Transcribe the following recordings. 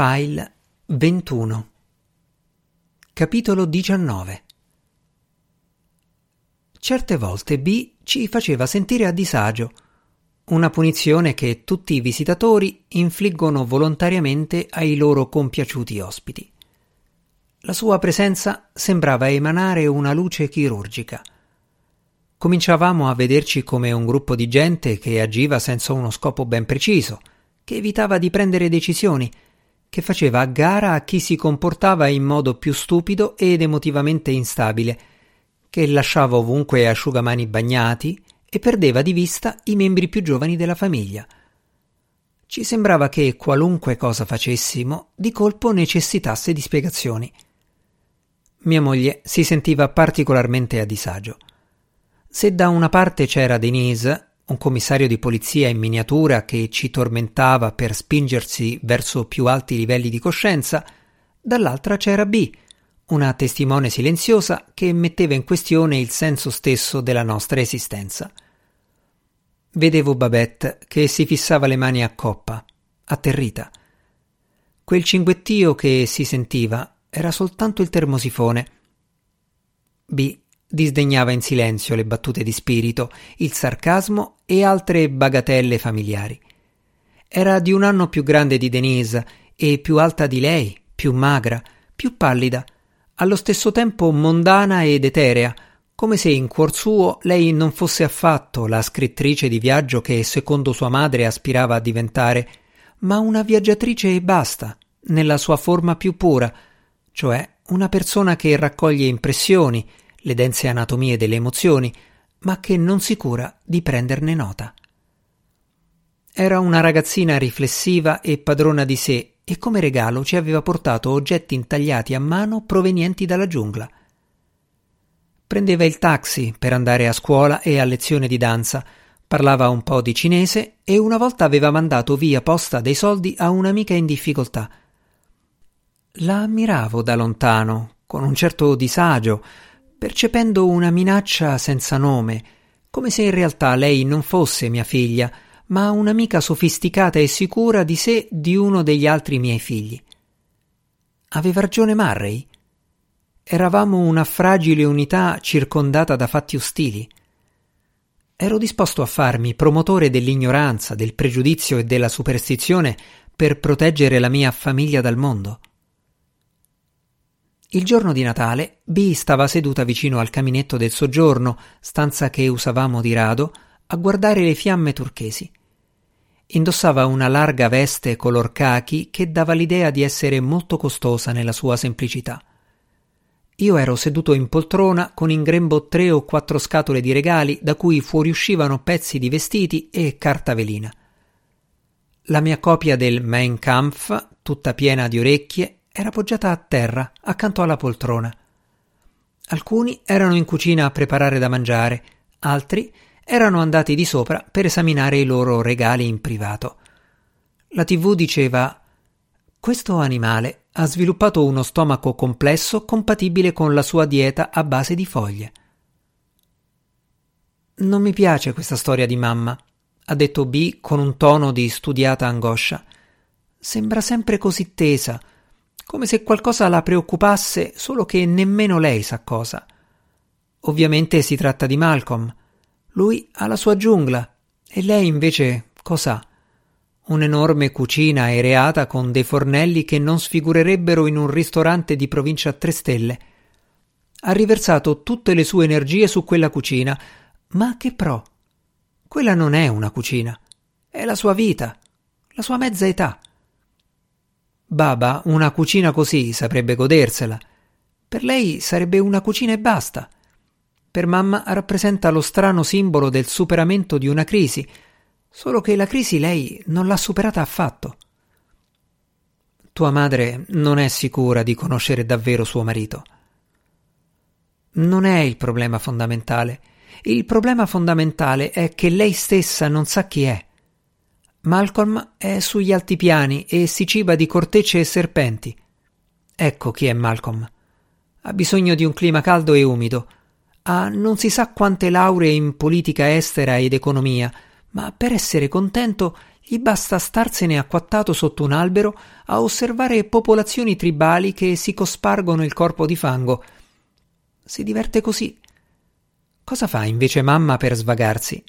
File 21 Capitolo 19 Certe volte B ci faceva sentire a disagio, una punizione che tutti i visitatori infliggono volontariamente ai loro compiaciuti ospiti. La sua presenza sembrava emanare una luce chirurgica. Cominciavamo a vederci come un gruppo di gente che agiva senza uno scopo ben preciso, che evitava di prendere decisioni, che faceva a gara a chi si comportava in modo più stupido ed emotivamente instabile, che lasciava ovunque asciugamani bagnati e perdeva di vista i membri più giovani della famiglia. Ci sembrava che qualunque cosa facessimo di colpo necessitasse di spiegazioni. Mia moglie si sentiva particolarmente a disagio. Se da una parte c'era Denise, un commissario di polizia in miniatura che ci tormentava per spingersi verso più alti livelli di coscienza, dall'altra c'era B, una testimone silenziosa che metteva in questione il senso stesso della nostra esistenza. Vedevo Babette che si fissava le mani a coppa, atterrita. Quel cinguettio che si sentiva era soltanto il termosifone. B disdegnava in silenzio le battute di spirito, il sarcasmo e altre bagatelle familiari. Era di un anno più grande di Denise e più alta di lei, più magra, più pallida, allo stesso tempo mondana ed eterea, come se in cuor suo lei non fosse affatto la scrittrice di viaggio che secondo sua madre aspirava a diventare, ma una viaggiatrice e basta, nella sua forma più pura, cioè una persona che raccoglie impressioni, le dense anatomie delle emozioni, ma che non si cura di prenderne nota. Era una ragazzina riflessiva e padrona di sé e come regalo ci aveva portato oggetti intagliati a mano provenienti dalla giungla. Prendeva il taxi per andare a scuola e a lezione di danza, parlava un po' di cinese e una volta aveva mandato via posta dei soldi a un'amica in difficoltà. La ammiravo da lontano, con un certo disagio, percependo una minaccia senza nome, come se in realtà lei non fosse mia figlia, ma un'amica sofisticata e sicura di sé di uno degli altri miei figli. Aveva ragione Marray? Eravamo una fragile unità circondata da fatti ostili. Ero disposto a farmi promotore dell'ignoranza, del pregiudizio e della superstizione per proteggere la mia famiglia dal mondo. Il giorno di Natale B stava seduta vicino al caminetto del soggiorno, stanza che usavamo di rado, a guardare le fiamme turchesi. Indossava una larga veste color cachi che dava l'idea di essere molto costosa nella sua semplicità. Io ero seduto in poltrona con in grembo tre o quattro scatole di regali da cui fuoriuscivano pezzi di vestiti e carta velina. La mia copia del Mein Kampf, tutta piena di orecchie, era poggiata a terra, accanto alla poltrona. Alcuni erano in cucina a preparare da mangiare, altri erano andati di sopra per esaminare i loro regali in privato. La tv diceva questo animale ha sviluppato uno stomaco complesso compatibile con la sua dieta a base di foglie. Non mi piace questa storia di mamma, ha detto B con un tono di studiata angoscia. Sembra sempre così tesa, come se qualcosa la preoccupasse, solo che nemmeno lei sa cosa. Ovviamente si tratta di Malcolm. Lui ha la sua giungla e lei invece cos'ha? Un'enorme cucina aereata con dei fornelli che non sfigurerebbero in un ristorante di provincia a tre stelle. Ha riversato tutte le sue energie su quella cucina, ma che pro? Quella non è una cucina, è la sua vita, la sua mezza età. Baba una cucina così saprebbe godersela. Per lei sarebbe una cucina e basta. Per mamma rappresenta lo strano simbolo del superamento di una crisi, solo che la crisi lei non l'ha superata affatto. Tua madre non è sicura di conoscere davvero suo marito. Non è il problema fondamentale. Il problema fondamentale è che lei stessa non sa chi è. Malcolm è sugli altipiani e si ciba di cortecce e serpenti. Ecco chi è Malcolm. Ha bisogno di un clima caldo e umido. Ha non si sa quante lauree in politica estera ed economia, ma per essere contento Gli basta starsene acquattato sotto un albero a osservare popolazioni tribali che si cospargono il corpo di fango. Si diverte così. Cosa fa invece mamma per svagarsi?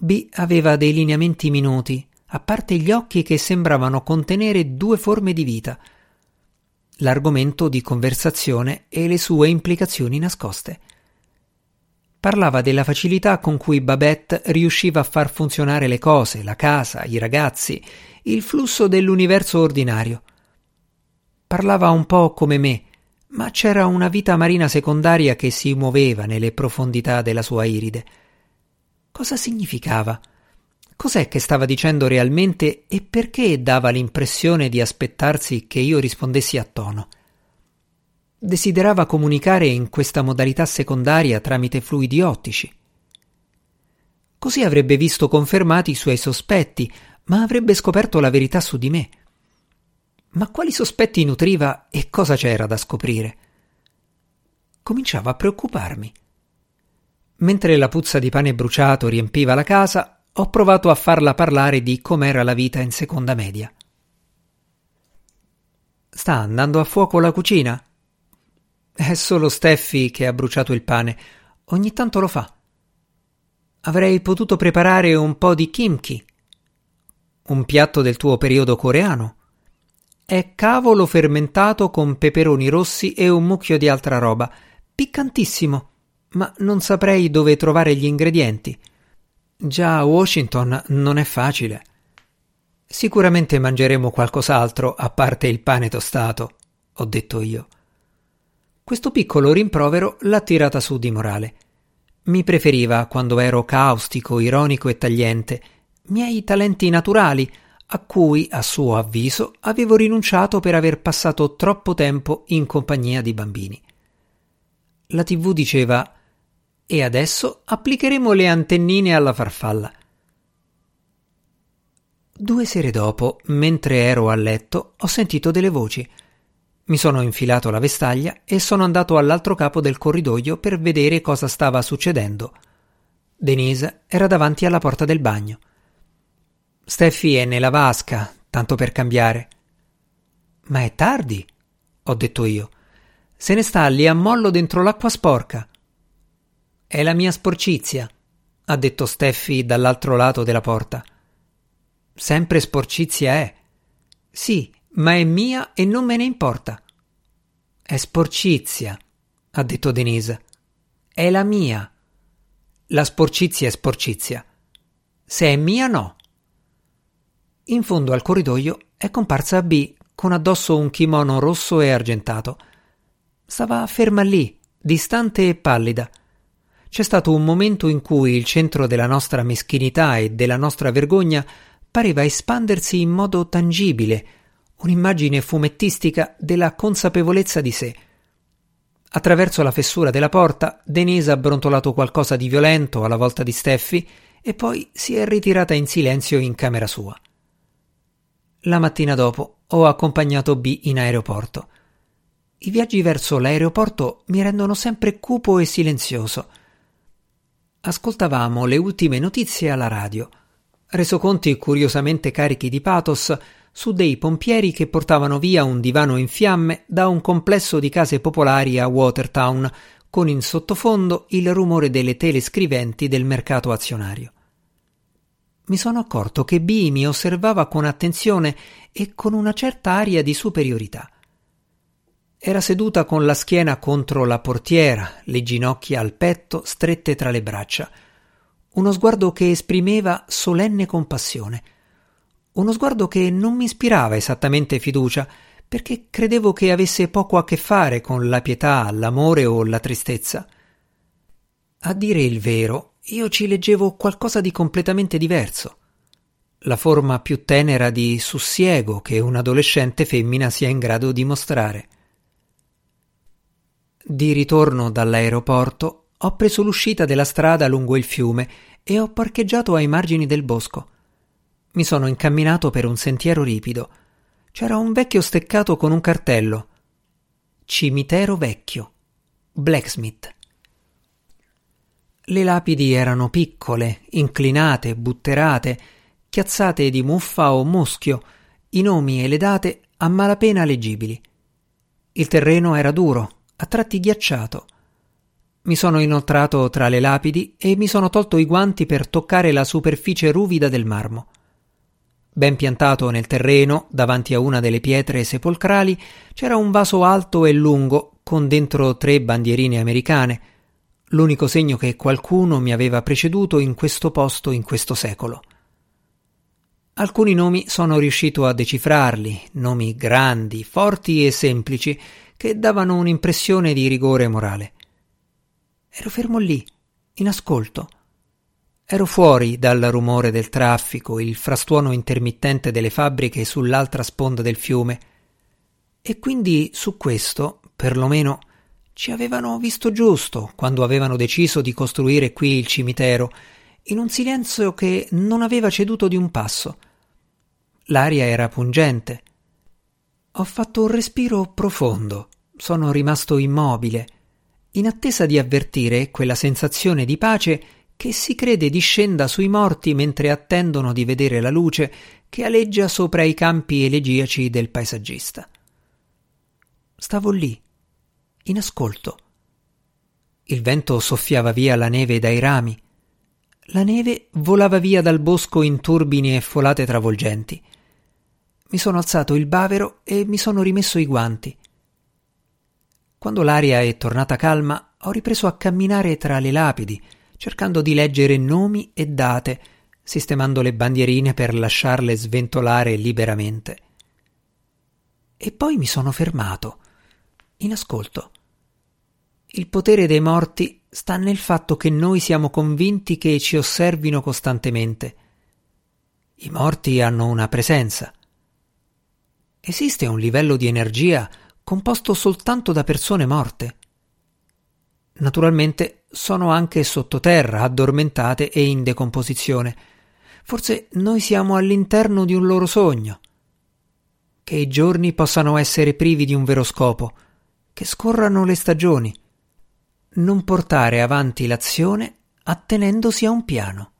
B aveva dei lineamenti minuti, a parte gli occhi che sembravano contenere due forme di vita, l'argomento di conversazione e le sue implicazioni nascoste. Parlava della facilità con cui Babette riusciva a far funzionare le cose, la casa, i ragazzi, il flusso dell'universo ordinario. Parlava un po' come me, ma c'era una vita marina secondaria che si muoveva nelle profondità della sua iride. Cosa significava? Cos'è che stava dicendo realmente e perché dava l'impressione di aspettarsi che io rispondessi a tono? Desiderava comunicare in questa modalità secondaria tramite fluidi ottici. Così avrebbe visto confermati i suoi sospetti, ma avrebbe scoperto la verità su di me. Ma quali sospetti nutriva e cosa c'era da scoprire? Cominciava a preoccuparmi. Mentre la puzza di pane bruciato riempiva la casa, ho provato a farla parlare di com'era la vita in seconda media. Sta andando a fuoco la cucina? È solo Steffi che ha bruciato il pane. Ogni tanto lo fa. Avrei potuto preparare un po' di kimchi. Un piatto del tuo periodo coreano. È cavolo fermentato con peperoni rossi e un mucchio di altra roba. Piccantissimo, ma non saprei dove trovare gli ingredienti. Già a Washington non è facile. Sicuramente mangeremo qualcos'altro a parte il pane tostato, ho detto io. Questo piccolo rimprovero l'ha tirata su di morale. Mi preferiva quando ero caustico, ironico e tagliente, miei talenti naturali, a cui, a suo avviso, avevo rinunciato per aver passato troppo tempo in compagnia di bambini. La tv diceva e adesso applicheremo le antennine alla farfalla. Due sere dopo, mentre ero a letto, ho sentito delle voci. Mi sono infilato la vestaglia e sono andato all'altro capo del corridoio per vedere cosa stava succedendo. Denise era davanti alla porta del bagno. Steffi è nella vasca, tanto per cambiare. Ma è tardi, ho detto io. Se ne sta lì a mollo dentro l'acqua sporca. È la mia sporcizia, ha detto Steffi dall'altro lato della porta. Sempre sporcizia è. Sì, ma è mia e non me ne importa. È sporcizia, ha detto Denise. È la mia. La sporcizia è sporcizia. Se è mia, no. In fondo al corridoio è comparsa B con addosso un kimono rosso e argentato. Stava ferma lì, distante e pallida. C'è stato un momento in cui il centro della nostra meschinità e della nostra vergogna pareva espandersi in modo tangibile, un'immagine fumettistica della consapevolezza di sé. Attraverso la fessura della porta, Denise ha brontolato qualcosa di violento alla volta di Steffi e poi si è ritirata in silenzio in camera sua. La mattina dopo ho accompagnato B in aeroporto. I viaggi verso l'aeroporto mi rendono sempre cupo e silenzioso. Ascoltavamo le ultime notizie alla radio. Resoconti curiosamente carichi di pathos su dei pompieri che portavano via un divano in fiamme da un complesso di case popolari a Watertown, con in sottofondo il rumore delle telescriventi del mercato azionario. Mi sono accorto che B mi osservava con attenzione e con una certa aria di superiorità. Era seduta con la schiena contro la portiera, le ginocchia al petto, strette tra le braccia. Uno sguardo che esprimeva solenne compassione. Uno sguardo che non mi ispirava esattamente fiducia, perché credevo che avesse poco a che fare con la pietà, l'amore o la tristezza. A dire il vero, io ci leggevo qualcosa di completamente diverso. La forma più tenera di sussiego che un'adolescente femmina sia in grado di mostrare. Di ritorno dall'aeroporto ho preso l'uscita della strada lungo il fiume e ho parcheggiato ai margini del bosco. Mi sono incamminato per un sentiero ripido. C'era un vecchio steccato con un cartello. Cimitero vecchio. Blacksmith. Le lapidi erano piccole, inclinate, butterate, chiazzate di muffa o muschio, i nomi e le date a malapena leggibili. Il terreno era duro, a tratti ghiacciato. Mi sono inoltrato tra le lapidi e mi sono tolto i guanti per toccare la superficie ruvida del marmo. Ben piantato nel terreno, davanti a una delle pietre sepolcrali, c'era un vaso alto e lungo con dentro tre bandierine americane, l'unico segno che qualcuno mi aveva preceduto in questo posto in questo secolo. Alcuni nomi sono riuscito a decifrarli, nomi grandi, forti e semplici, che davano un'impressione di rigore morale. Ero fermo lì, in ascolto. Ero fuori dal rumore del traffico, il frastuono intermittente delle fabbriche sull'altra sponda del fiume. E quindi su questo, perlomeno, ci avevano visto giusto quando avevano deciso di costruire qui il cimitero, in un silenzio che non aveva ceduto di un passo L'aria era pungente. Ho fatto un respiro profondo. Sono rimasto immobile, in attesa di avvertire quella sensazione di pace che si crede discenda sui morti mentre attendono di vedere la luce che aleggia sopra i campi elegiaci del paesaggista. Stavo lì, in ascolto. Il vento soffiava via la neve dai rami. La neve volava via dal bosco in turbini e folate travolgenti. Mi sono alzato il bavero e mi sono rimesso i guanti. Quando l'aria è tornata calma, ho ripreso a camminare tra le lapidi, cercando di leggere nomi e date, sistemando le bandierine per lasciarle sventolare liberamente. E poi mi sono fermato, in ascolto. Il potere dei morti sta nel fatto che noi siamo convinti che ci osservino costantemente. I morti hanno una presenza. Esiste un livello di energia composto soltanto da persone morte. Naturalmente sono anche sottoterra, addormentate e in decomposizione. Forse noi siamo all'interno di un loro sogno. Che i giorni possano essere privi di un vero scopo, che scorrano le stagioni. Non portare avanti l'azione attenendosi a un piano.